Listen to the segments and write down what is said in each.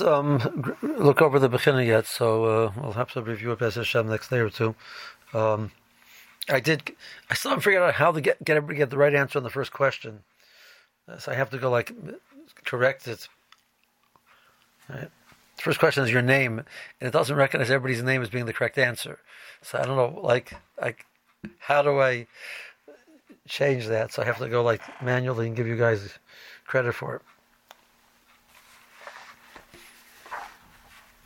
um, look over the beginning yet, so uh, we'll have to review it as Hashem next day or two. Um, I did. I still haven't figured out how to get get everybody get the right answer on the first question, so I have to go like correct it. Right. The first question is your name, and it doesn't recognize everybody's name as being the correct answer. So I don't know, like, like, how do I change that? So I have to go like manually and give you guys credit for it.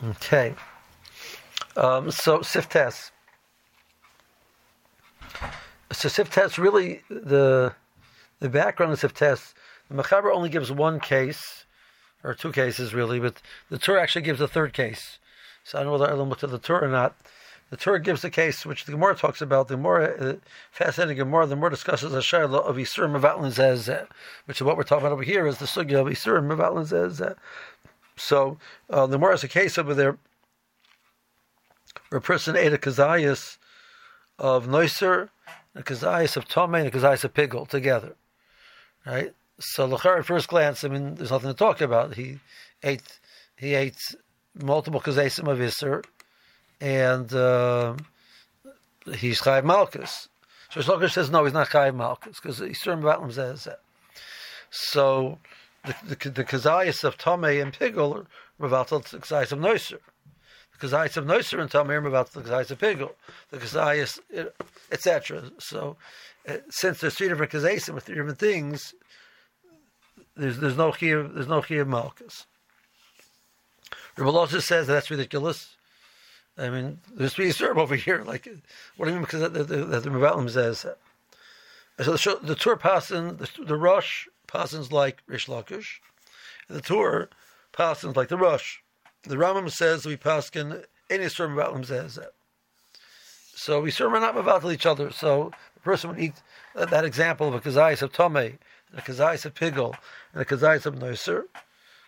Okay. Um, so Siftes. So Siftes really the the background of Siftes. The Mechaber only gives one case, or two cases really, but the Torah actually gives a third case. So I don't know whether Elam looked at the Torah or not. The Torah gives the case which the Gemara talks about. The more uh, fascinating Gemara, the more discusses the Shaila of Yisurim Mevatlin Zez, which is what we're talking about over here, is the Sugya of Yisurim Mevatlin Zez. So uh, the more has a case over there where a person ate a kazayas of noiser, a kazayas of tome, and a kazayas of pigel together, right? So lachar at first glance, I mean, there's nothing to talk about. He ate he ate multiple kazasim of iser, and uh, he's chayiv malchus. So Shlokish says no, he's not chayiv malchus because Yisurim Vatlam says that. So the the, the of Tomei and Pigel are revatal the kazayas of Noiser. The kazayas of Noiser and Tomei are revatal the kazayas of Pigel. The kazayas, etc. So uh, since there's three different kazayas with three different things, there's there's no here there's no chiyuv malchus. Just says that that's ridiculous. I mean, there's three serve over here. Like, what do you mean? Because the the, the, the says. So the, the tour passing the, the rush Pasins like Rish Lakish. The Torah pasins like the Rush. The Rambam says we paskin any sermon about him says that. So we sermon not about each other. So the person would eat that, that example of a kazayis of tome, and a kazayis of pigel, and a kazayis of noiser.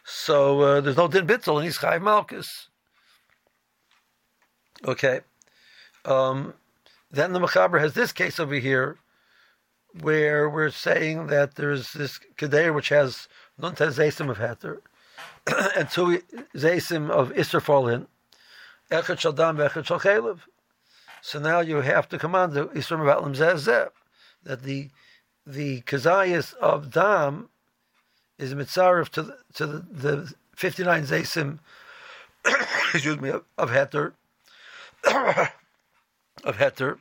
So uh, there's no din bitzel, and he's chayv malchus. Okay. Um, then the Mechaber has this case over here where we're saying that there's this Kedair which has Nunta Zaysim of Heter and two Zaysim of Isser Folin, Echad Shaldam, Echad Shalchelev. So now you have to command the Isser Mavatlim Zezeh, that the the Kazayas of Dam is mitzaref to the, to the, the 59 Zaysim, excuse me, of, of Heter, of Heter,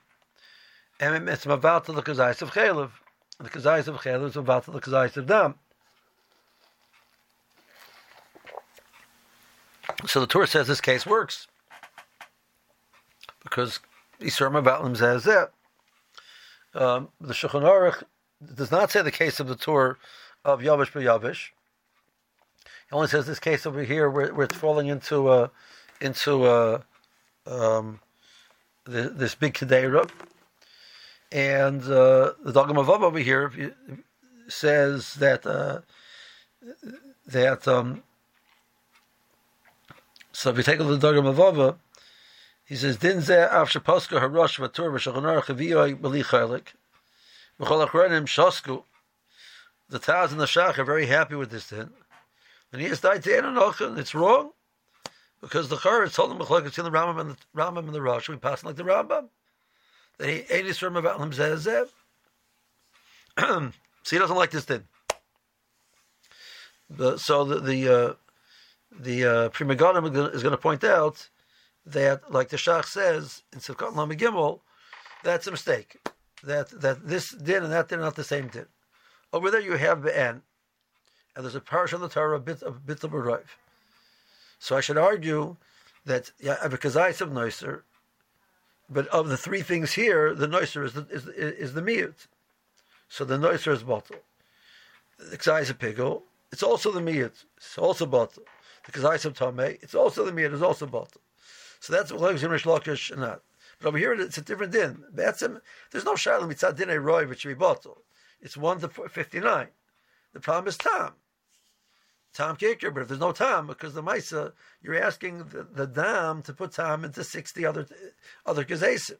and it's about the kazayis of chaylev. The kazayis of chaylev is about the kazayis of dam. So the Torah says this case works because Yisrael Mavalim says that. Um, the Shulchan Aruch does not say the case of the Torah of Yavish by Yavish. He only says this case over here where, where it's falling into a, into a, um, the, this big kedera. And uh, the Dagam Avav over here says that uh, that um, so if you take a look at the Dagam Avava, he says Din ze after Pascha Harosh Vatur V'Shachanor Chaviyoi B'li Chaylik V'Chol Achronim Shosku. The Taz and the Shach are very happy with this din. And he has died to Enonochan. It's wrong because the Char told him in the Rambam and the Rambam and the Rosh. We pass like the Rambam that he ate his from about him So he doesn't like this din. So the the uh, the uh, Pri Megadim is going to point out that, like the Shach says in Sivkot Lam Gimel, that's a mistake. That that this din and that din are not the same din. Over there you have the and there's a parish of the Torah, a bit of bit of a drive. So I should argue that yeah, because I have noiser, but of the three things here, the noiser is the, is, is the miyut. So the noiser is bottle. The kzai is. It's also the miyut. It's also bottle. The kzai a tamei. It's also the miyut. It's also bottle. So that's what in Rish Lakish and that. But over here, it's a different din. Be'etzim, there's no shalom mitzad din roy which should be bottle. It's one to fifty-nine. The problem is tam. Tam kicker, but if there's no Tom, because the Maisa, you're asking the, the dam to put Tom into 60 other other kazesim.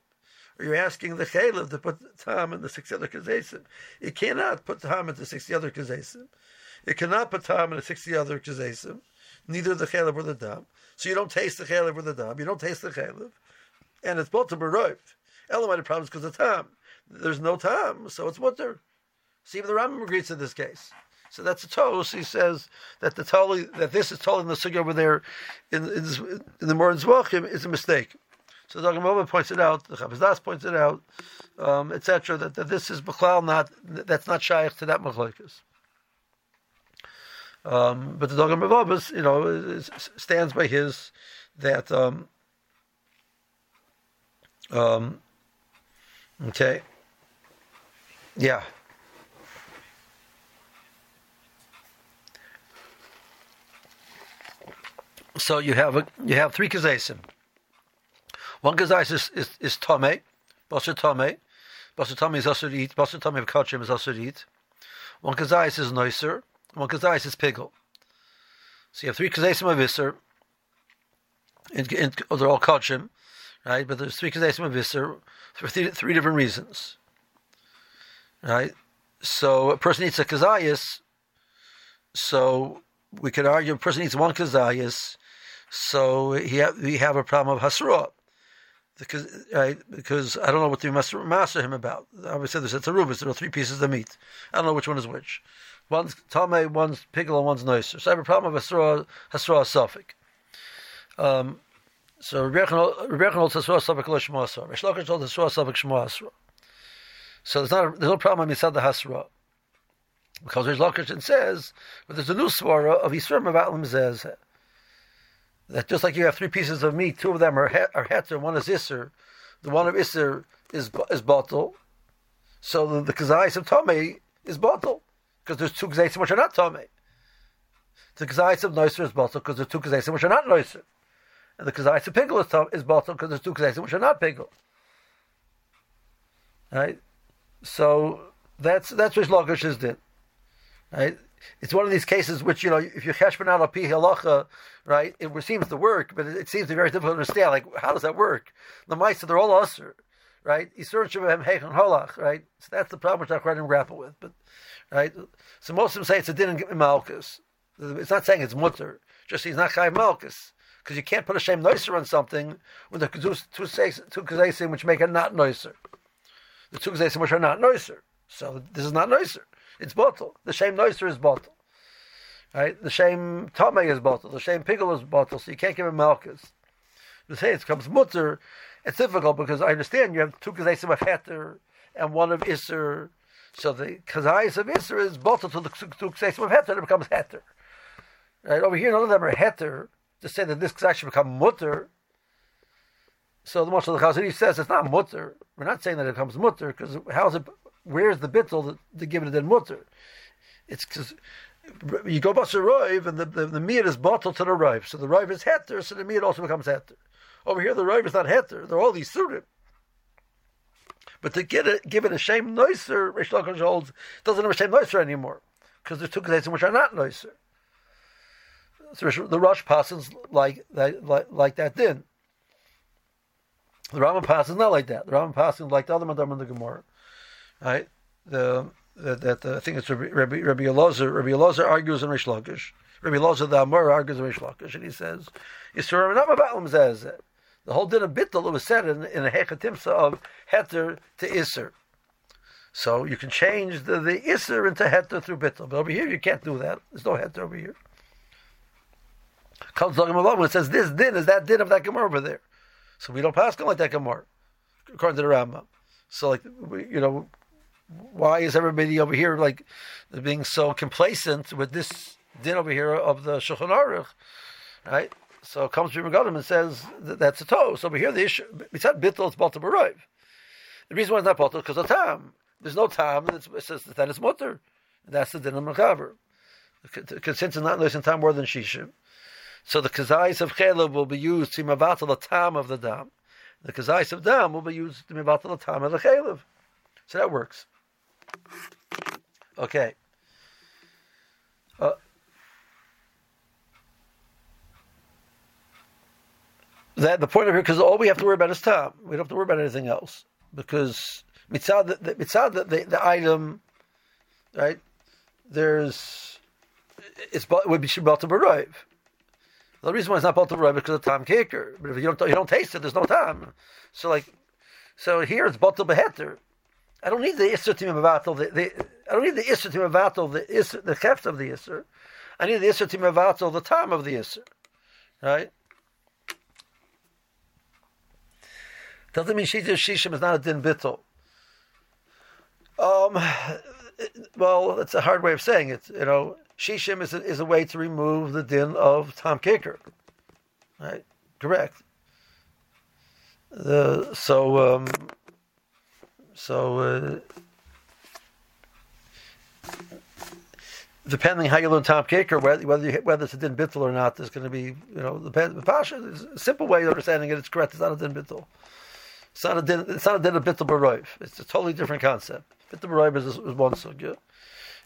Or you're asking the chaylev to put tam into 60 other kazesim. It cannot put Tom into 60 other kazesim. It cannot put tam into 60 other kazesim. neither the chaylev or the dam. So you don't taste the chaylev or the dam. You don't taste the chaylev, and it's both to beroiv. Elamite problems because of Tom. There's no Tom, so it's mutter. See, even the Rambam agrees to this case. So that's a toast. He says that the totally that this is in the sugi over there in, in, in the Morin Zvachim is a mistake. So the Gemara points it out, the Chavas Daas points it out, um, etc. That, that this is Bechlal not that's not shaykh to that machlokes. Um, but the Dogam Ravabas, you know, is, stands by his that um, um, okay, yeah. So you have a, you have three kazesim. One kazais is is, tome, basar tome, basar tome is also to eat, basar tome of kachim is also to eat. One kazais is noiser, one kazais is pigel. So you have three kazesim of iser. Oh, they're all kachim, right? But there's three kazesim of iser for three, three different reasons, right? So a person eats a kazayas. So we could argue a person eats one kazayas so ha- we have a problem of hasra. Because, right, because I don't know what to master him about. Obviously, there's a rubis. There are three pieces of meat. I don't know which one is which. One's tame, one's pickle, and one's nicer. So I have a problem of hasra, hasra suffix. Um, so Rebbe holds hasra suffix lo shmo hasra. Rish Lakish holds hasra suffix shmo hasra. So there's not there's no problem on Misad the hasra. Because Rish Lakish says, but there's a new swara of Yisrael about Zezeh that just like you have three pieces of meat, two of them are het, are heter, one is iser. The one of iser is is bottle. So the, the kazayis of tome is bottle because there's two kazayis which are not tome. The kazayis of noiser is bottle because there's two kazayis which are not noiser, and the kazayis of pigel is, is bottle because there's two kazayis which are not pigel. Right. So that's that's what Lakish is did. Right it's one of these cases which you know if you're out pi halacha, right? It seems to work, but it, seems to be very difficult to understand. Like how does that work? The mice they're all usher, right? Yisur shabem heichon holach, right? So that's the problem which I'm trying to grapple with. But right, so most of them say it's a din in malchus. It's not saying it's mutter. Just he's not chayv malchus because you can't put a shame noiser on something with the two two two which make it not noiser. The two which are not noiser. So this is not noiser. It's bottle. The same noiser is bottle. Right? The same tome is bottle. The same pickle is bottle. So you can't give him malchus. To say it becomes mutter, it's difficult because I understand you have two kazesim of heter and one of iser. So the kazayis of iser is bottle to the two kazesim of heter. It becomes heter. Right over here, none of them are heter. To say that this kazay should become mutter. So the Moshe Chazari says it's not mutter. We're not saying that it becomes mutter because how is it where's the bittel to give it a den mutter? It's because you go bust a and the, the, the meat is bottled to the roiv. So the roiv is heter, so the meat also becomes heter. Over here, the roiv is not heter. They're all these surim. But to get it, give it a shame nicer, Rish Lakish holds, doesn't have a shame nicer anymore. Because there's two cases which are not nicer. So the Rosh passes like, like, like that din. The Rambam passes not like that. The Rambam passes like the other Madam in the Gemara right? The that, that I think it's Rabbi Rabbi, Elazar. Rabbi Elazar argues in Rish Lakish. Rabbi Elazar the Amor argues in Rish Lakish, and he says, "Yisur not about says the whole din of bittul was said in, in a hechatimsa of heter to iser. So you can change the, the iser into heter through bittul, but over here you can't do that. There's no heter over here. Comes about when it says this din is that din of that gemara over there. So we don't pass like that gemara, according to the Rambam. So like you know why is everybody over here like being so complacent with this din over here of the Shulchan Aruch, right? So comes from Megadim and says that that's a toe. So over here the issue, besides bittul, it's balta b'roiv. The reason why it's not balta because of tam. There's no tam. It says that it's mutter. That's the din of Mechaber. Because since it's not losing time more than shishim, so the kazais of chelav will be used to mavatal the tam of the dam. The kazais of dam will be used to mavatal the tam of the chelav. So that works. Okay. Uh, that the point of here, because all we have to worry about is time. We don't have to worry about anything else because mitzad the, mitzad the, the, the item, right? There's it's it would be to arrive. The reason why it's not bottle is because of time kicker. But if you don't you don't taste it, there's no time. So like, so here it's bottle beheter. I don't need the isser to mevatel. The, I don't need the isser to mevatel the isser the heft of the isser. I need the isser to mevatel the time of the isser. Right. Doesn't mean shita shishim is not a din bittel. Um, well, it's a hard way of saying it. You know, shishim is a, is a way to remove the din of tom kicker. Right. Correct. The so um, so uh, depending how you learn Tom Kicker, whether whether, whether it's a din bittul or not, there's going to be you know the, pasha. A simple way of understanding it. It's correct. It's not a din bittul. It's not a din. A bittul baroiv. It's a totally different concept. Bittul baroiv is, is one sugya,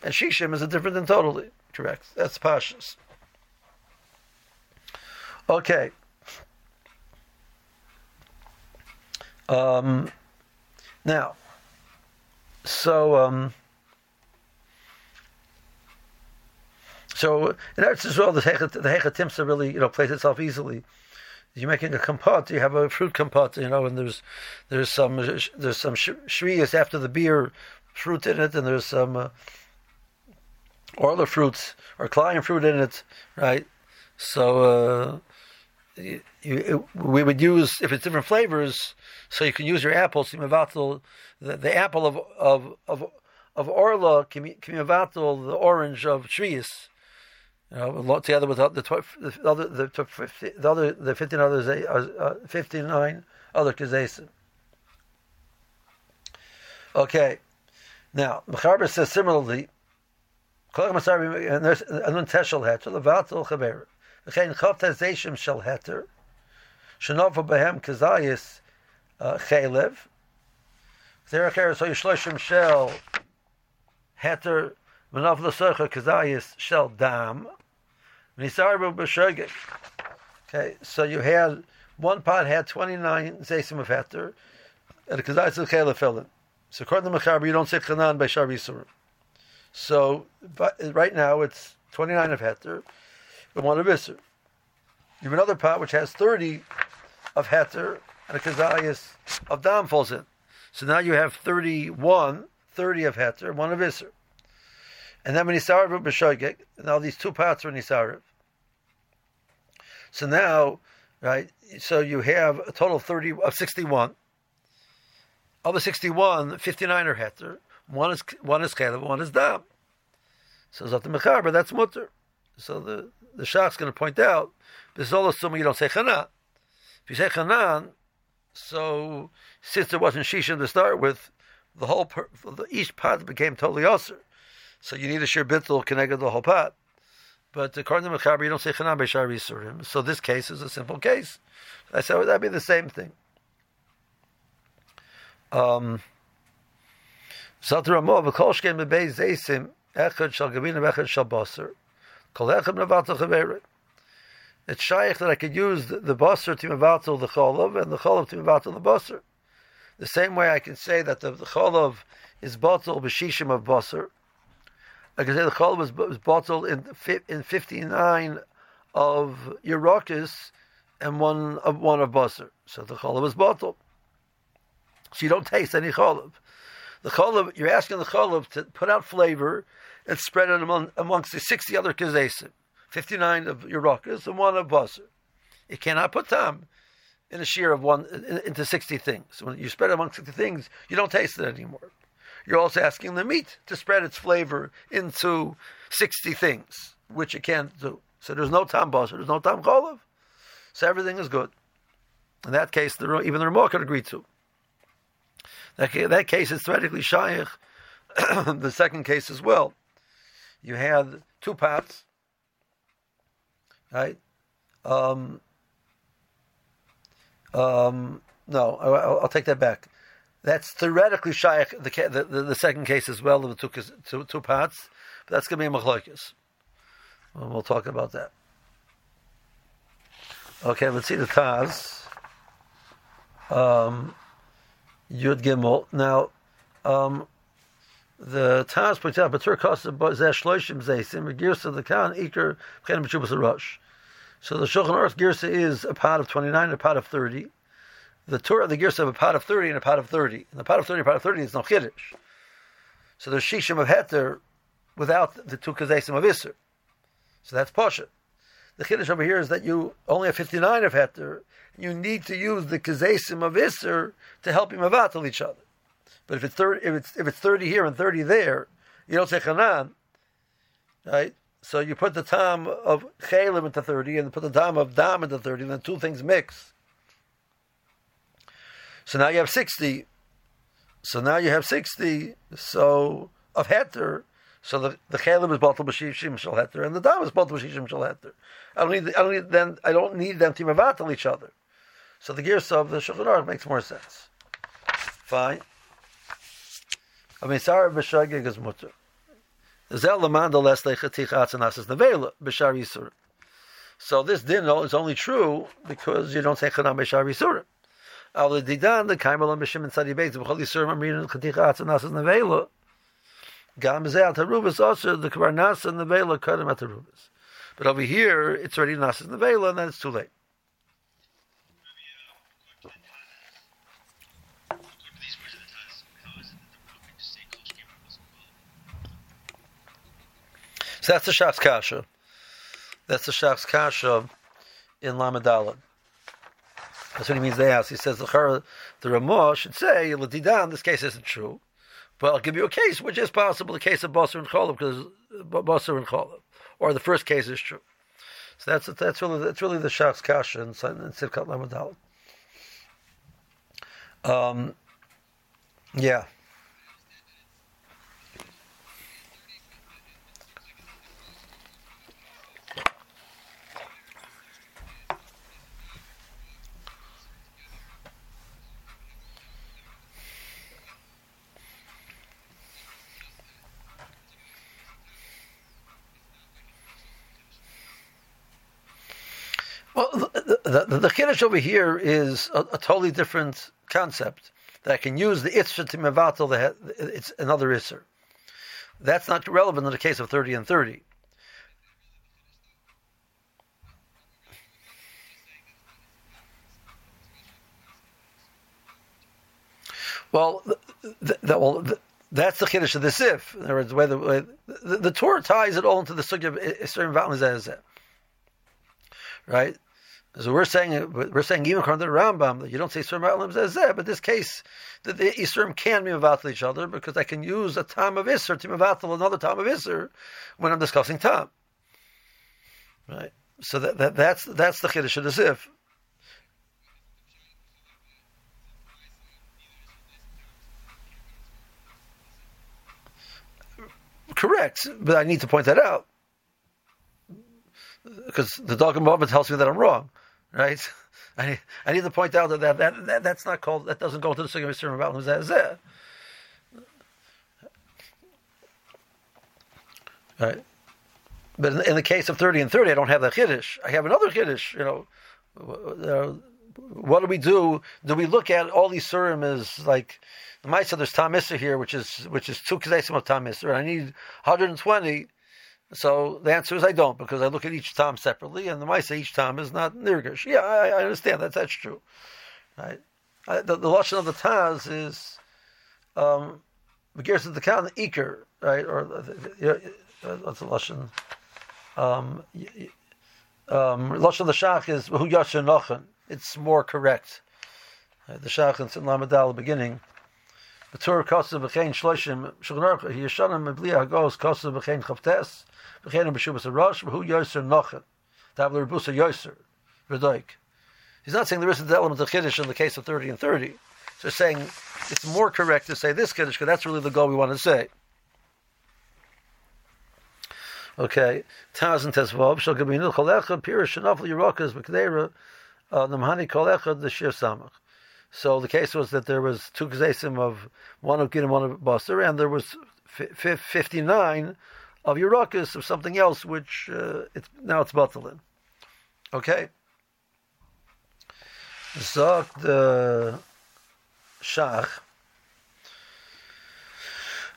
and shishim is a different than totally correct. That's pashas. Okay. Um, now, so um, so in Eretz Israel, the hechat, the hechatimsa really you know plays itself easily. You're making a compote. You have a fruit compote, you know, and there's there's some there's some shrias after the beer fruit in it, and there's some uh, orla fruits or client fruit in it, right? So. Uh, you, we would use if it's different flavors, so you can use your apples. The, the apple of of of of orla kimavatul, the orange of shvius. You know, together with the, the, other the, the other the fifteen others uh, uh, fifty nine other kazesim. Okay, now Mechaber says similarly. And there's an teshel het to the chavtazeshim shel heter. Shenofa behem kazayis uh, chelev. Zerach eretz hoyishloshim shel heter. Menov l'socha kazayis shel dam. Nisarbu b'shogeg. Okay, so you had one pot had 29 zaysim of heter, and the kazayis of chelev fell in. So according to Mechaber, you don't say chanan by shar. So but right now it's 29 of heter and one of Isser. You have another pot which has 30 of Heter and a Kazayas of Dam falls in. So now you have 31, 30 of Heter, one of Isser. And then when Nisarav B'Shogeg, now these two pots are Nisarav. So now, right, so you have a total of 30, of 61. Of the 61, 59 are Heter, one is one is Chelev, one is Dam. So Zot Mechaber, that's Mutter. So the the Shach's going to point out, this is all assuming you don't say Chanan. If you say Chanan, so since there wasn't Shishim to start with, the whole per, each pot became totally usher. So you need a shir bittul connected the whole pot. But according to Mechaber, you don't say Chanan Beshar Yisurim. So this case is a simple case. I said, well, that'd be the same thing. Um, Zatar Ramov, V'kol Shkem B'bei Zeisim, Echad Shal Gavin, Echad Shal Basar. It's shaykh that I could use the, the basar to mevatel the cholav and the cholav to mevatel the basar. The same way I can say that the, the cholav is batel b'shishim of basar. I can say the cholav was, batel in in fifty nine of Yerakis and one of one of basar. So the cholav is batel. So you don't taste any cholav. The cholav you're asking the cholav to put out flavor and spread it among, amongst the 60 other kazesim, 59 of Yerakas and one of Basar. You cannot put tam in a shear of one into 60 things. When you spread it among 60 things, you don't taste it anymore. You're also asking the meat to spread its flavor into 60 things, which you can't do. So there's no tam basar, there's no tam cholav. So everything is good. In that case, the, even the Ramah could agree to. That, that case is theoretically shaykh. the second case as well you had two pots, right? Um, um, no, I'll, I'll, take that back. That's theoretically shaykh the, the, the, the, second case as well of the two, two, two pots, but that's going to be a machlokes. Well, we'll talk about that. Okay, let's see the Taz. Um, Yud Gimel. Now, um, the Taz points out, but Tur Kosa Zeh Shloishim Zeisim, Regirsa the Khan, Iker, Chen B'Shubas Rush. So the Shulchan Aruch Girsa is a pot of 29 and a pot of 30. The Torah of the Girsa a pot of 30 and a pot of 30. And the pot of 30 and a pot of 30 is no Chiddush. So there's Shishim of Heter without the two Kazesim of Isser. So that's Pasha. The Chiddush over here is that you only have 59 of Heter. You need to use the Kazesim of Isser to help you mavatal each other. But if it's 30, if it's, if it's 30 here and 30 there, you don't say Hanan, right? So you put the time of chelim into 30 and put the time of dam into 30, and the two things mix. So now you have 60. So now you have 60. So of heter. So the, the chelim is batal b'shishim shal heter, and the dam is batal b'shishim shal heter. I don't need, I don't need then, I don't need them to mavatal each other. So the gears of the Shulchan makes more sense. Fine. I mean, sorry, b'shagig is mutter. So this din is only true because you don't say chanam b'shar yisurim. Al didan the kaimal and b'shim and sadi beitz b'chol yisurim amrin chaticha atzah nasas nevela. Gam zeh al tarubas also the kvar nasa nevela kadam at tarubas. But over here it's already nasas nevela and then it's too late. So that's the Shach's Kasha. That's the Shach's Kasha in Lamadalad. That's what he means they ask. He says the Ramah should say, Ladidan, this case isn't true. But I'll give you a case which is possible, the case of Basar and Cholov, because Basar and Cholov. Or the first case is true. So that's that's really that's really the Shach's Kasha in, in Sivkat Lamadalad. Um, yeah. Well, the, the, the, the over here is a, a, totally different concept. That I can use the Itzra to Mevatel, it's another Isser. That's not relevant in the case of 30 and 30. Well, the, the, well the, that's the chiddush of the sif. In other words, the way the, way, the, the Torah ties it all into the sugya of Isser and Right? So we're saying we're saying even according to the Rambam that you don't say Surim Ba'alim Zeh, but this case that the Isurim can be mevatel each other because I can use a time of Isser to mevatel another time of Isser when I'm discussing time. Right. So that, that that's that's the chiddush of the Sif. Correct, but I need to point that out because the Dogma Baba tells me that I'm wrong right? I need, I need to point out that that, that, that that's not called that doesn't go to the Sugya Mr. about Zeh. Right. But in, the case of 30 and 30, I don't have that Chiddush. I have another Chiddush, you know. Uh, what do we do? Do we look at all these Surim as like, the Maisa, there's Tam here, which is which is two Kedesim of Tam I need 120 so the answer is I don't because I look at each tom separately, and the mice each tom is not nirgish. Yeah, I, I, understand that. That's true. Right? I, the, the lashon of the Taz is um, begins the count iker, right? Or uh, what's the lashon? Um, um, lashon the shach is who yashin. It's more correct. Right? The shach in Lamadal beginning. The Torah kosev b'chein shloshim shulchan b'li hagos yoser nochen. Tabler yoser. He's not saying there isn't the element of chiddush in the case of thirty and thirty. So saying it's more correct to say this chiddush because that's really the goal we want to say. Okay, Taz and yerokas b'kdeira uh, namhani the shir samach. So the case was that there was two kazesim of one of Giddim, one of Basar, and there was f- 59 of Yerakis of something else, which uh, it's now it's batalin. Okay. Zok the Shach.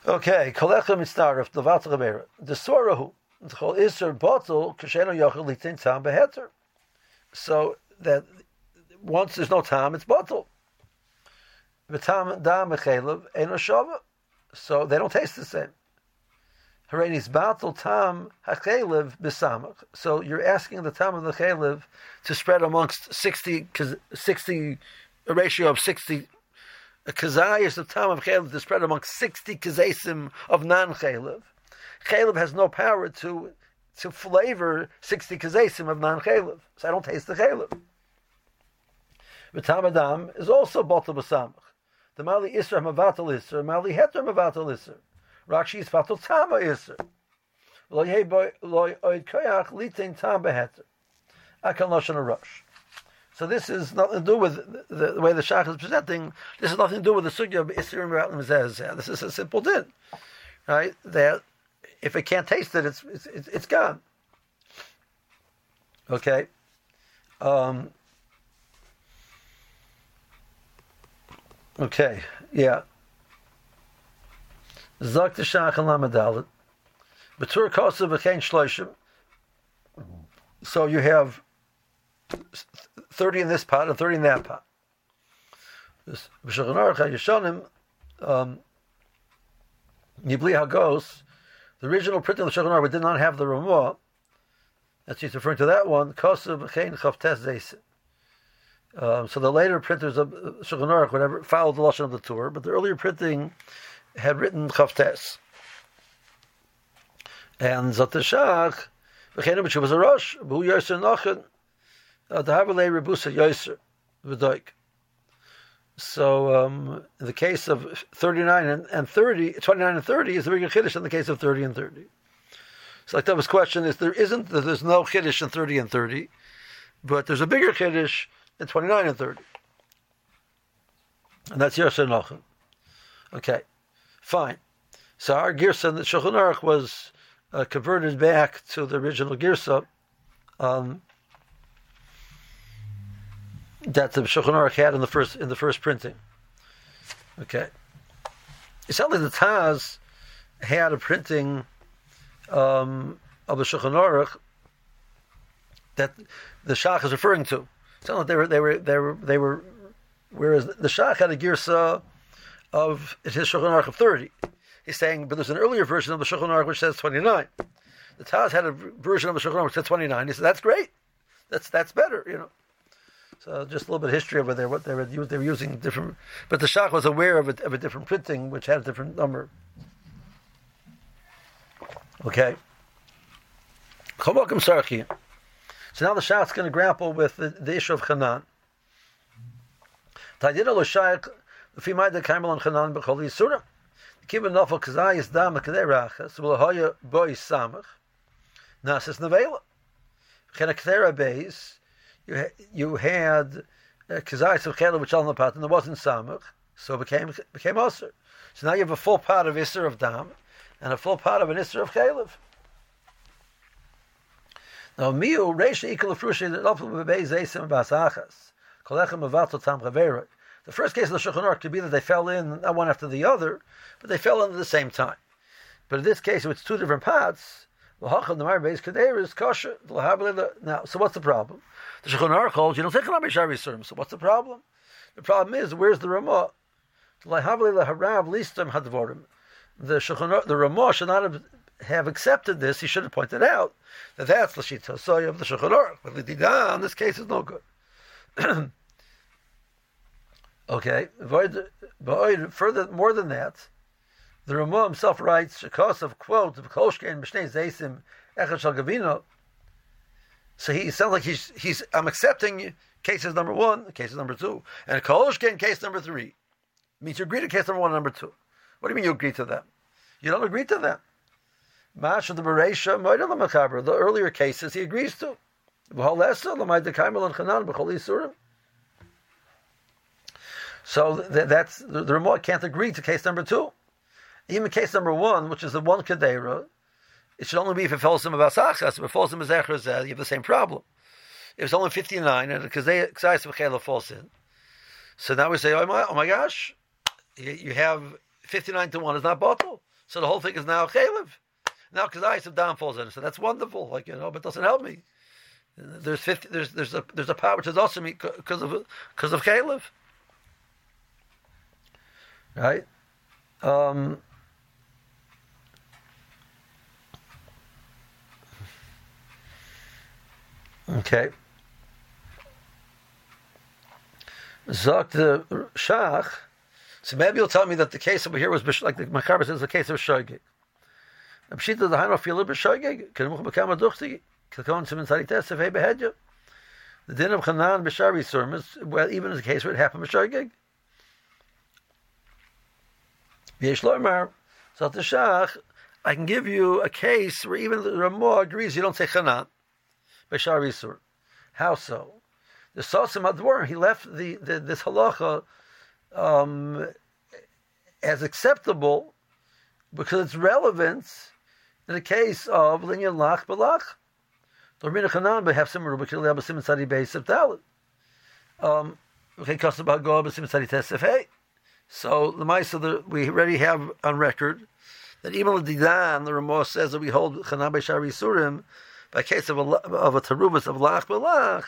Okay, kolecha mitzaref the vatzalabera. The sorahu the chol iser batal kasheno yochel litin tam beheter. So that once there's no time, it's bottle. So they don't taste the same. Tam. So you're asking the tam of the chelev to spread amongst 60, 60 a ratio of 60 a kazai is the tam of chelev to spread amongst 60 kazesim of non-chelev. Chelev has no power to to flavor 60 kazesim of non-chelev. So I don't taste the chelev. V'tam adam is also batel b'samach. The Mali Isra Mavatal Isra, Mali Heter Mavatal Isra. Rakshi is Fatal Tama Isra. Lo Oid Koyach Litin Tam Beheter. Akal Noshan Rush. So this is nothing to do with the, the way the Shach is presenting. This is nothing to do with the sugya of Isra Mavatal This is a simple din. Right? That if it can't taste it, it's, it's, it's gone. Okay? Um, Okay, yeah. Zok the Shach and Lamadalit. Betur Kosa v'chein shloishim. So you have 30 in this pot and 30 in that pot. B'shulchan Aruch HaYeshonim, um, HaGos, the original printing of the Shulchan Aruch did not have the Ramah. That's he's referring to that one. Kosa v'chein chavtes zeisim. Um, so the later printers of Shulchan Aruch, whatever, followed the lashon of the Tur, but the earlier printing had written Chavtes. And Zatashach, v'chenim which was a Rosh, b'hu Yoser Nochen, uh, Rebusa v'doik. So um, in the case of 39 and, and 30, 29 and 30 is the bigger Chiddush in the case of 30 and 30. So like that was question is there isn't, there's no Chiddush in 30 and 30, but there's a bigger Chiddush and 29 and 30. And that's Yosef Nochen. Okay, fine. So our Girsa, the Shulchan Aruch was uh, converted back to the original Girsa um, that the Shulchan Aruch had in the first in the first printing. Okay, it's only the Taz had a printing um, of the Shulchan Aruch that the Shach is referring to. So they were they were they were they were whereas the Shach had a girsa of his Shulchan Aruch of thirty. He's saying, but there's an earlier version of the Shulchan Aruch which says twenty nine. The Taz had a version of the Shulchan Aruch which said twenty nine. He said that's great. That's that's better, you know. So just a little bit of history over there. What they were they were using different, but the Shach was aware of a, of a different printing which had a different number. Okay. Sarki. So now the Shach's going to grapple with the, the issue of is dam kadei rachas v'lahoya boi samach nasis nevela. You you had uh, kazai of chela which on the pat and there wasn't samach so became became aser. So now you have a full pot of iser of dam and a full pot of an iser of chelev. Now, miu reisha ikal frushi lofel bebei zeisim basachas. Kolechem avato tam chaveroi. The first case of the Shulchan Aruch could be that they fell in not one after the other, but they fell in at the same time. But in this case, it's two different pots. Now, so what's the problem? The Shulchan Aruch holds you don't take an So what's the problem? The problem is where's the Ramah? The Shulchan the Ramah should not have have accepted this, he should have pointed out that that's the Shita Soya of the Shulchan. But Dida in this case is no good. okay, further, more than that, the Ramah himself writes, of quote and Mishnei Zeisim Echad Shal Gavino. So he sounds like he's he's I'm accepting cases number one, cases number two, and Kolshke in case number three. Means you agree to case number one and number two. What do you mean you agree to them? You don't agree to them. Masha the Beresha, Moida the Machaber. The earlier cases he agrees to. So that's the, the Ramah can't agree to case number two. Even case number one, which is the one Kadera, it should only be if it falls in Masachas. If it falls in Mazechra, you have the same problem. If it's only 59 and Kazayas of Khalif falls in. So now we say, oh my, oh my gosh, you, you have 59 to 1 is not bottle. So the whole thing is now Chalev. Now, because I some downfalls in it, so that's wonderful. Like you know, but it doesn't help me. There's fifty. There's there's a there's a power which is also me because of because of Caleb. Right. Um, okay. Zok the Shach. So maybe you'll tell me that the case over here was like the Machaber says the case of Shogeg. The Pshita. Can a? Can come Tesef Hey Behedja. The din of Chanan b'Shari sermons Well, even in the case where it happened b'Shogeg. Yesh Lomar. So the Shach, I can give you a case where even the Ramah agrees you don't say Chanan b'Shari Sur. How so? the Sosim Advorim, he left the, the this halacha um, as acceptable because it's relevant in the case of linyan lach balach. Dormina chanan behaf simru b'kil yab sim tzadi beis of dalit. Um, okay, kasab hago b'sim tzadi tesef So the ma'isa we already have on record that even the Didan, the Ramah says that we hold chanan b'shari surim by case of a of a tarubas of lach balach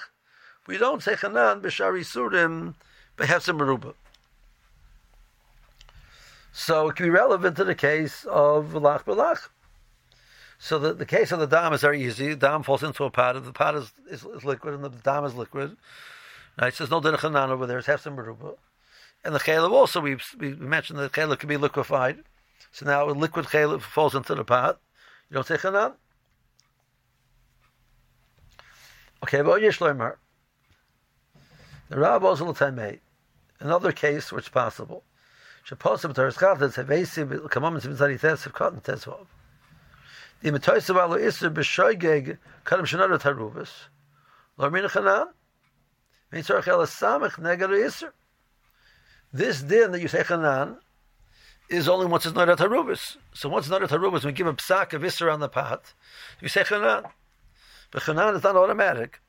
we don't say Chanan b'shari surim behefsim meruba. So it can be relevant to the case of lach b'lach. So the, the case of the dam is very easy. The dam falls into a pot. The pot is, is, is liquid and the dam is liquid, right? So there's no din chanan over there. It's hefsim meruba. And the chalev also, we, we mentioned that chalev can be liquefied. So now a liquid chalev falls into the pot. You don't say chanan. Okay, but Yesh Loimar. The Rab also Tamei. Another case which is possible. Kamam. The Metoisav Alo Isser B'Shoigeg Kadam Shanara Tarubas. Lormina Chanan. Mitzarach El Samach Negad Isser. This din that you say Chanan is only once it's not at Harubis. So once it's not at Harubis, we give a psak of Isser on the pot, you say Chanan. But Chanan is not automatic.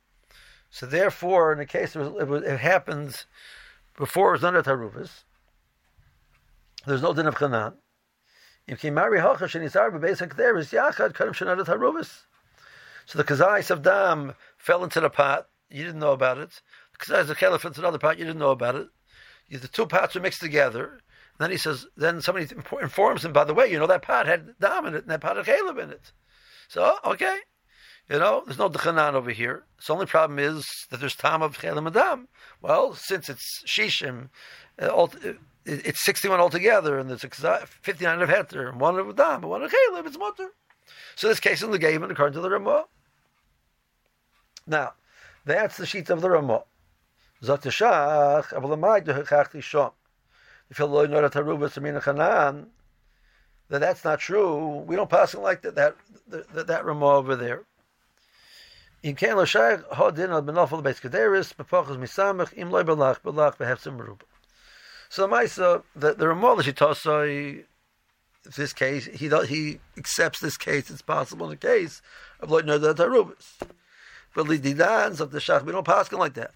So therefore, in the case of it, it happens before it was not a taruvas, there's no din of chanan. So the kazais of dam fell into the pot. You didn't know about it. The kazais of kelef into another pot. You didn't know about it. The two pots are mixed together. And then he says, then somebody informs him, by the way, you know that pot had dam in it and that pot had caleb in it. So okay, you know, there's no dechanan over here. So the only problem is that there's tam of caliph and dam. Well, since it's shishim, uh, it's 61 altogether, and there's 59 of heter, and one of adam, and one of chelim, it's mutter. So this case in the game, according to the Ramah. Now, that's the sheet of the Ramah. Zot Shach, Avalamai Dehachti Shom. If you know that Harubas Amina Chanan, that that's not true. We don't pass like that, that, that, that Ramah over there. In kein lo shaykh hodin al benofel beis kederis bepachos misamach im loy belach belach behefsim merub. So Maisa, uh, the the Ramah Shitosoi, this case, he he accepts this case. It's possible in the case of loy noda tarubis, but the didans of the shach we don't pass like that.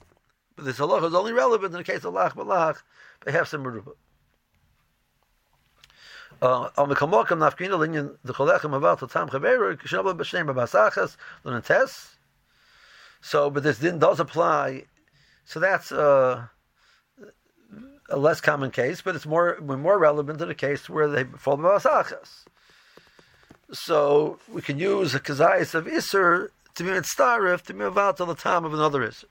But this halacha is only relevant in the case of lach belach behefsim merub. Al uh, mekamokam nafkina linyan the cholechem about the tam chaveru kishnabla b'shem b'basachas lunentes. So, but this din does apply. So that's a, a less common case, but it's more more relevant to the case where they fall b'asachas. So we can use a kazayis of iser to be mitzaref to be about the time of another iser.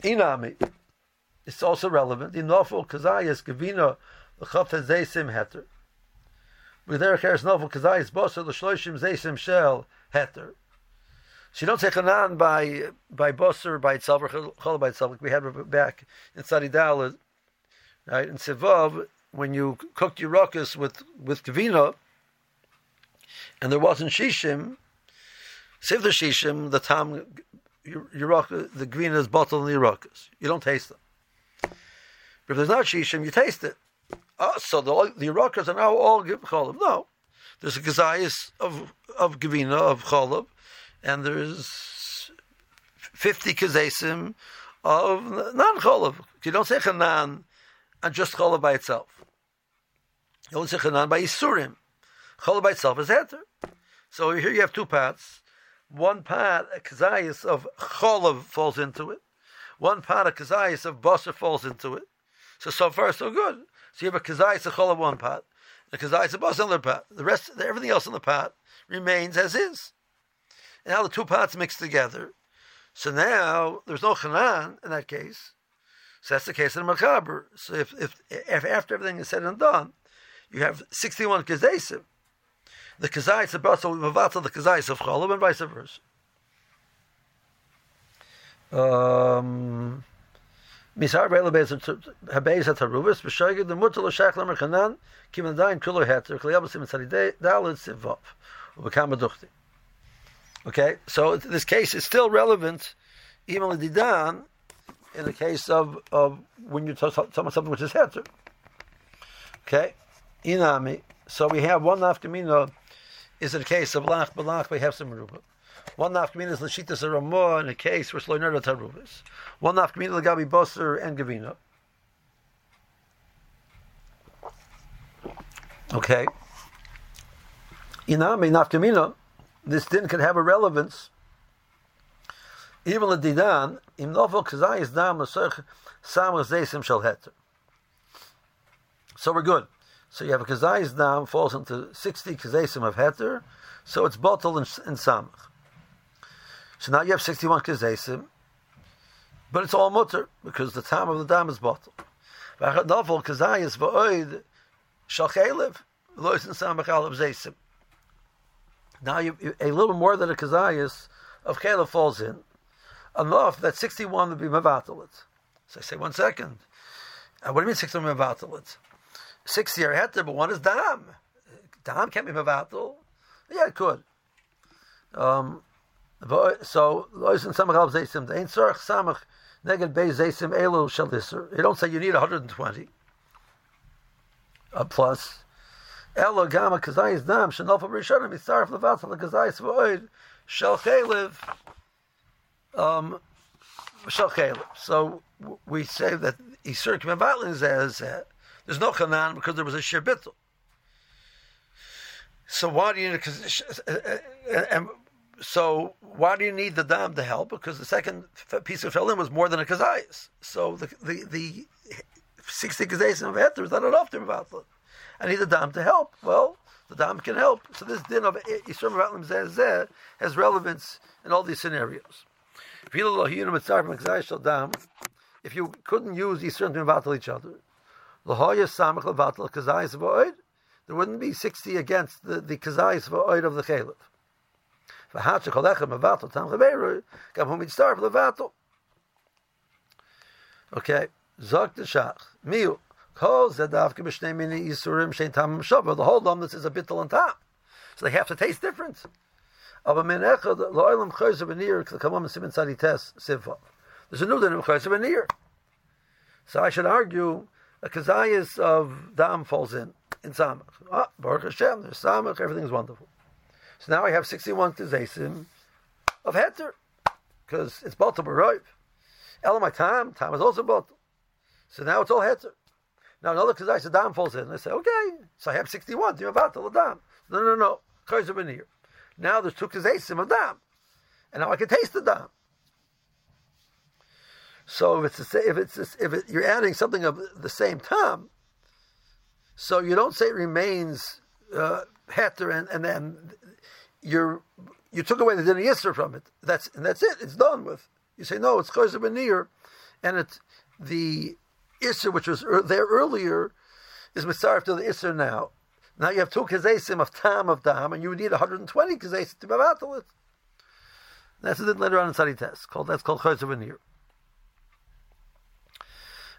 Inami, it's also relevant. In nofel kazayis gavina l'chafta zeisim heter. With there, nofel kazayis bosa l'shloishim zeisim shel heter. So you don't say chanan by by bosser by itself or chol by itself like we had back in Sadi Dalit, right? In Sivav, when you cooked your ruckus with with kavina, and there wasn't shishim, save the shishim, the tam your, your the gvina is bottled in the ruckus. You don't taste them. But if there's not shishim, you taste it. Oh, so the the ruckus are now all cholab. No, there's a gazayis of of gvina of cholab and there's 50 kazesim of non-cholav. You don't say chanan and just cholav by itself. You don't say chanan by isurim. Cholav by itself is heter. So here you have two pots. one part a kazayas of cholav falls into it, one part a kazayas of basar falls into it. So so far so good. So you have a kazayas of cholav one part, a kazayas of basar another part. The rest, everything else in the pot remains as is. And now the two pots mix together. So now there's no chanan in that case. So that's the case in the Mechaber. So if, if, if after everything is said and done, you have 61 kazesim, the kazayis of basal mavatal the kazayis of cholim and vice versa. Um, Misar Habeis Shachlam Rechanan, Kim Adayin Kulo Aduchti. Okay, so this case is still relevant, even Didan, in the case of, of when you're talking about something which is heter. Okay, inami. So we have one nafkamina uh, is in the case of lach balach we have some ruba. One nafkamina is lashitas ramah in a case where sloiner tarubas. One nafkamina legabi boser and gavina. Okay. Inami nafkamina. This din can have a relevance even the didan im novel kazayis dam l'soch samach zeisim shel heter. So we're good. So you have a kazayis dam falls into sixty kazaysim of heter, so it's bottle in, in samach. So now you have sixty-one kazaysim, but it's all mutter because the time of the dam is bottle. Novel kazayis va'oid shel chaylev lois in samach alav zeisim. Now you, a little more than a kazayis of chaylev falls in enough that 61 would be mavatalit. So I say, one second. Uh, what do you mean 61 mavatalit? 60 are heter, but one is dam. Dam can't be mavatal. Yeah, it could. Um, so, lois and samach al zaysim, the ain't samach neged bei zaysim elu shalisser. You don't say you need 120. A plus. Elo gama kazayis dam, shenofa rishonim, kazayis v'oid, shel chaylev, um, so we say that Isur Kmevatlin says uh, there's no Chanan because there was a Shebitl. So why do you need and so why do you need the dam to help? Because the second piece of fill was more than a kazayas. So the the, the sixty kazayas of heter is not enough to Mevatlin. I need the dam to help. Well, the dam can help. So this din of Isur Mevatlin has relevance in all these scenarios. If you couldn't use certain to battle each other, there wouldn't be 60 against the, the kazayis of the caliph. Okay, Zog the Shach, Miu, Kol Zedavke B'shnei Mini Yisurim Shein Tam Shava. The whole lumnus is a bittel on tam, so they have to taste different. There's a new din of chayzer v'nir. So I should argue a kazayas of dam falls in in samach. Ah, Baruch Hashem, there's samach, everything's wonderful. So now I have 61 kazasim of heter because it's bottle b'roiv. Elamai tam, tam is also bottle. So now it's all heter. Now another kazayas of dam falls in. I say, okay, so I have 61. Do you have bottle of dam? No, no, no. Chayzer v'nir. Now there's two kazesim of dam, and now I can taste the dam. So if it's a, if it's a, if it, you're adding something of the same time, so you don't say it remains uh, heter and, and then you're you took away the dinner yisr from it. That's and that's it. It's done with. You say no, it's choser benir, and it's the isser which was er, there earlier is mitzaref to the isser now. Now you have two kazesim of tam of dam, and you would need 120 kazesim to bevatel it. That's it later on in study test. Called that's called chayzer v'nir.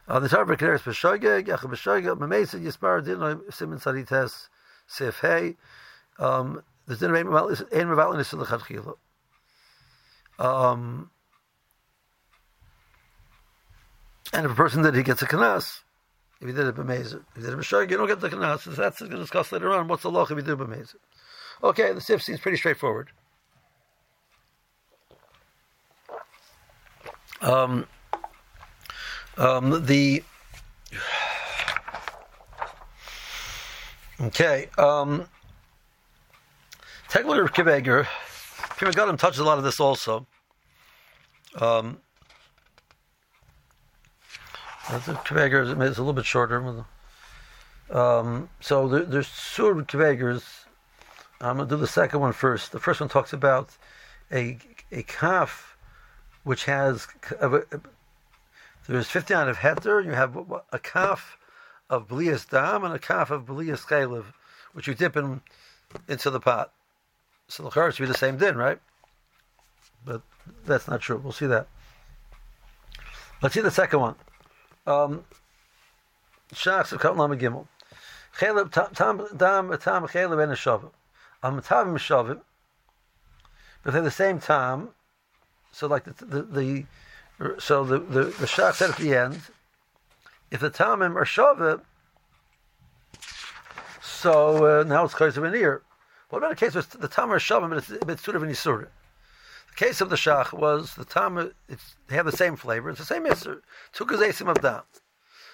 On the Tarver Keres B'Shoigeg, Yachab B'Shoigeg, Mamesa Yispar Din Simon Sadi Test Sif Hey. Um, there's din Ein Maval in the Silachat Chilo. Um, and if a person did, he gets a kanas. If he did it b'mezer, if he did it b'shoig, you don't get the kanas. That's going to discuss later on. What's the law if you do b'mezer? Okay, the sif seems pretty straightforward. Um, um, the okay, um, Kiveger. Pri Megadim touches a lot of this also. Um, the Kveger is a little bit shorter. Um, so there, there's two Kvegers. I'm going to do the second one first. The first one talks about a a calf which has a, a, there's 59 of heter. You have a calf of blias dam and a calf of blias chaylev, which you dip in into the pot. So the char should be the same din, right? But that's not true. We'll see that. Let's see the second one. Um, Shachs of Kat Gimel. Chaylev tam dam tam chaylev and a shavim. Am tam shavim. But they're the same time. So like the the, the so the the, the Shach said at the end, if the tamim are shavim, so uh, now it's of an ear. What about a case where the tamim are shavim, but it's, it's two different isurim? The case of the shach was the tam. It's they have the same flavor. It's the same isur. Two kazesim of dam.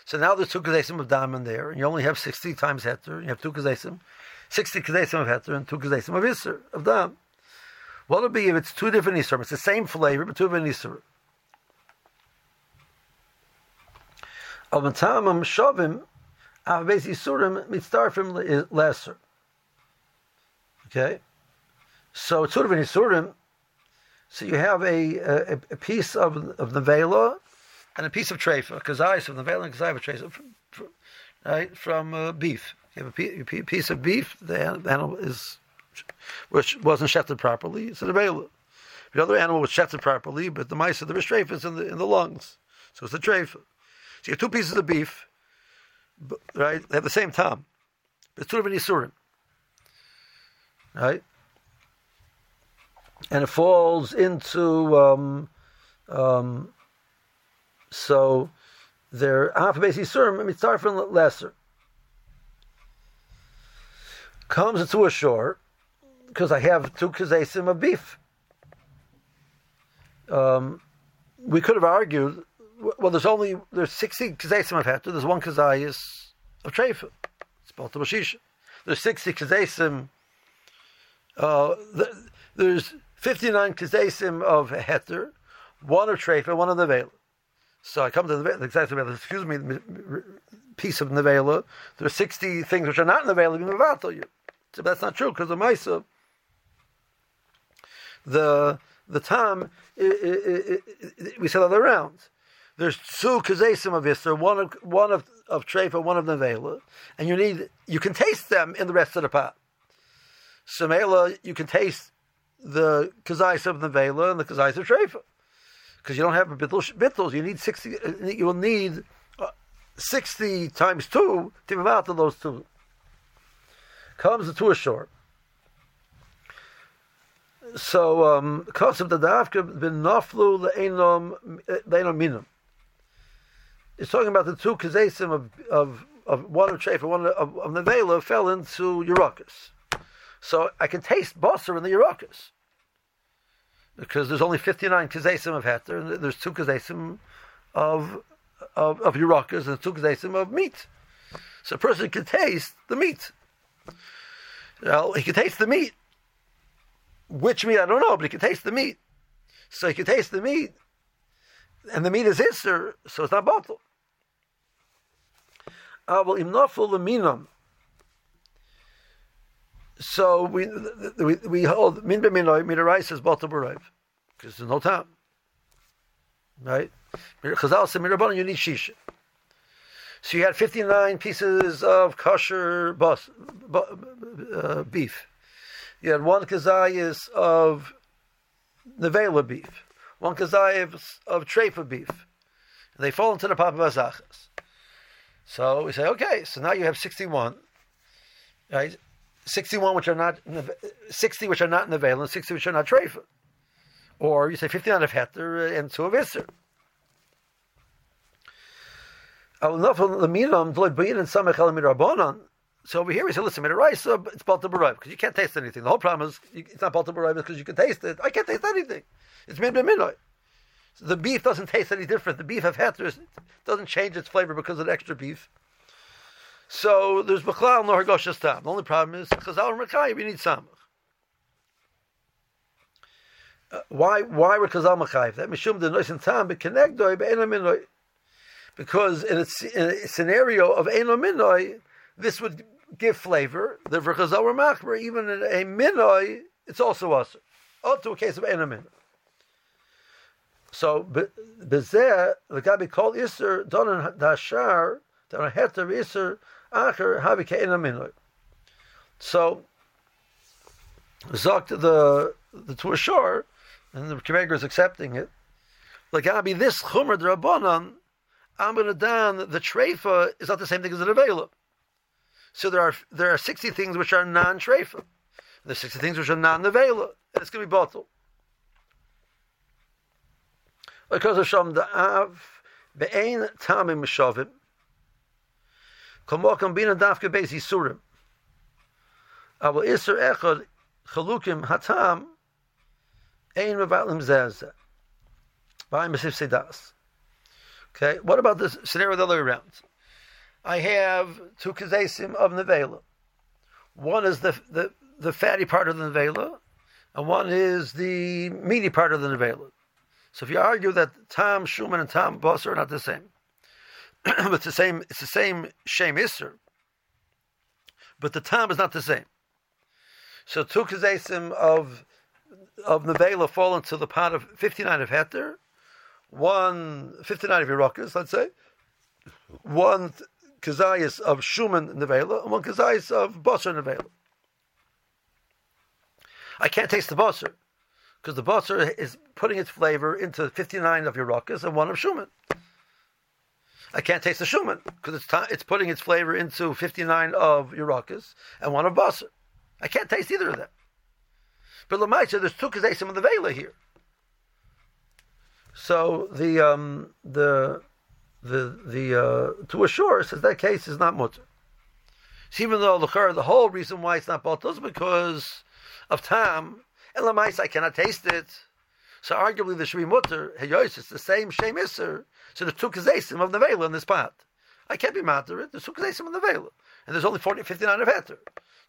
So now there's two kazesim of dam in there, and you only have sixty times heter. You have two kazesim, sixty kazesim of heter, and two kazesim of isur of dam. What would be if it's two different isurim? It's the same flavor, but two different isurim. Of tamim shavim, avbeis isurim mitzdarfim lesser. Okay, so two different isurim so you have a, a, a piece of of the vela and a piece of trefa, kazayis of the vela and from, from, right from uh, beef. You have a, piece, of beef. The animal is which wasn't shefted properly. It's a vela. The other animal was shefted properly, but the mice of the trefa is in the in the lungs, so it's the trefa. So you have two pieces of beef, right? They have the same time, but it's two different isurim, right? And it falls into um, um, so they're half a basic surim mitzarfin lesser comes to a shore because I have two kazesim of beef. Um, we could have argued, well, there's only there's sixty kazesim of heter. There's one kazayis of treifa. It's both the Mashisha. There's sixty kazesim. Uh, there's 59 kazesim of heter, one of trefa, one of nevela. So I come to the exact excuse me, piece of nevela. There are 60 things which are not nevela, mevatel you. So that's not true because the Maisa, the the tam, we said other rounds. There's two kazesim of Isser, one of one of of trefa, one of nevela, and you need you can taste them in the rest of the pot. So you can taste the kazais of the vela and the kazais of treifa, because you don't have bittul. You need sixty. You will need uh, sixty times two to move out to those two. Comes to two short. So, um, of the dafka bin naflu le'enom le'enom minum. It's talking about the two kazesim of of of one of trefa, one of, of the vela fell into Urakas. So I can taste basar in the Yerakas. Because there's only 59 kazesim of heter, and there's two kazesim of, of, of Yerakas, and two kazesim of meat. So a person can taste the meat. Well, he can taste the meat. Which meat, I don't know, but he can taste the meat. So he can taste the meat, and the meat is Isser, so it's not bottle. Imnaful the minam. So we we, we hold min b'minoi min rice is bottle b'rayv because there's no time, right? Chazal you need shisha. So you had 59 pieces of kosher bus, uh, beef. You had one kazayas of nevela beef, one kazayas of trefa beef. And they fall into the papa bazachas. So we say, okay, so now you have 61, right? 61 which are not 60 which are not in the veil and 60 which are not treifa. Or you say 59 of heter and two of iser. So over here we say, listen, it's balta because you can't taste anything. The whole problem is it's not balta barav because you can taste it. I can't taste anything. It's min minoi. So the beef doesn't taste any different. The beef of heter doesn't change its flavor because of the extra beef. So there's Bechlal no Hargoshas Tam. The only problem is Chazal and Rakayim, you need Samach. uh, why why would Chazal Machayev that? Mishum the nois and tam bekenegdoi be'enaminoi. Because in a, in a scenario of enominoi, this would give flavor. The Chazal were machmer, even in a minoi, it's also us. Up to a case of enamin. So bezeh the gabi called iser donan dashar donan heter ke'enaminoi. So, Zok the the Tur Shor, and the Kemegger is accepting it. Like Abi, this Chumer Drabanan, Amanadan, the Treifa is not the same thing as the Nevela. So there are there are sixty things which are non Treifa. There's sixty things which are non Nevela, and it's going to be bottled. Because of Sham the Av, Be'ein Tamim Meshavim, Komokam Bina Dafke Beis Yisurim. Aber Isser Echad Chalukim Hatam Ein. By Masif Sedas. Okay, what about this scenario the other way around? I have two kazesim of nevela. One is the, the, the fatty part of the nevela, and one is the meaty part of the nevela. So if you argue that Tam Shuman and Tam Boss are not the same, but it's the same, it's the same Shem Isser, but the time is not the same. So two kazesim of of nevela fall into the pot of fifty nine of heter, one 59 of Yerokas, let's say, one kazayas of Shuman nevela, and one kazayas of Basar nevela. I can't taste the Basar because the Basar is putting its flavor into 59 of Yerokas and one of Shuman. I can't taste the Shuman because it's, t- it's putting its flavor into 59 of Yerokas and one of Basar. I can't taste either of them. But Lamaisa, there's two kazesim of the Vela here. So the um, the the the uh, to assure says that case is not mutter. So even though the the whole reason why it's not botel is because of tam and lamais I cannot taste it. So arguably there should be mutter. Heyois, it's the same shame iser. So the two of the vela in this pot. I can't be matter it. There's two of the vela, and there's only 40, 59 of heter.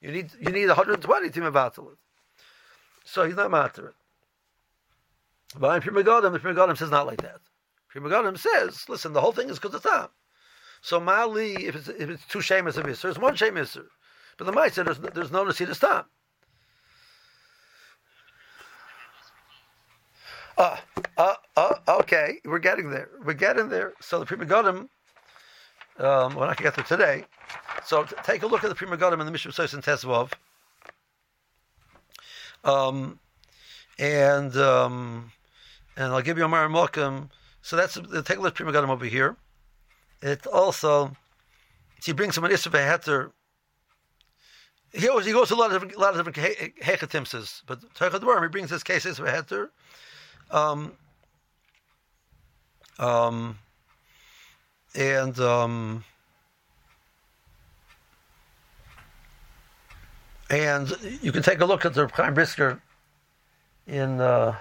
You need you need 120 to mevatel it. So he's not matter it. But in Pri Megadim, the Pri Megadim says not like that. Pri Megadim says, listen, the whole thing is time. So Mali, if it's, if it's two shemus of Isser, it's one shemus. But the said there's, no there's no Nasir time. Uh, uh, uh, okay, we're getting there. We're getting there. So the Pri Megadim, um, we're not going to get there today. So t- take a look at the Prima Megadim and the Mishnah Sois and Tesvav. Um, and um, and I'll give you a Mar Mokum. So that's the take a look Pri Megadim over here. It also he brings him an Issa Heter. He always he goes to a lot of different, lot of different hechatimses, but Teichad he brings this case Issa Heter. Um, um, and um, and you can take a look at the Chaim Brisker in. Uh,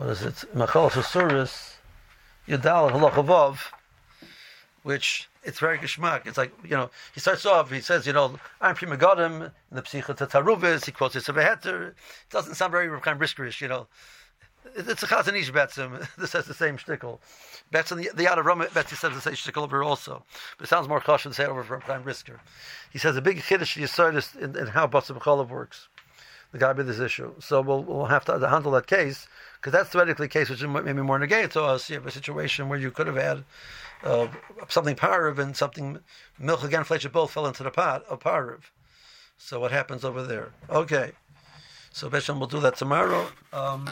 what is it? Machal Suris, Yadal Halachavav, which it's very geschmack. It's like, you know, he starts off, he says, you know, I'm Pri Megadim, in the Psicha Tataruvis, he quotes Heter. It doesn't sound very of briskerish, you know. It's a Chazon Ish Betzim. This has the same shtickle. Betzim, the, Yad of Rama, Betzim says the same shtickle over also. But it sounds more cautious to say over from Chaim Brisker. He says a big Chiddush Yisodis in, in how Batzim Cholov works. The guy with this issue. So we'll, we'll have to handle that case because that's theoretically a case which is maybe more negated to us. You have a situation where you could have had uh, something parav and something milk again flesh both fell into the pot of parav. So what happens over there? Okay, so Besham will do that tomorrow. Um,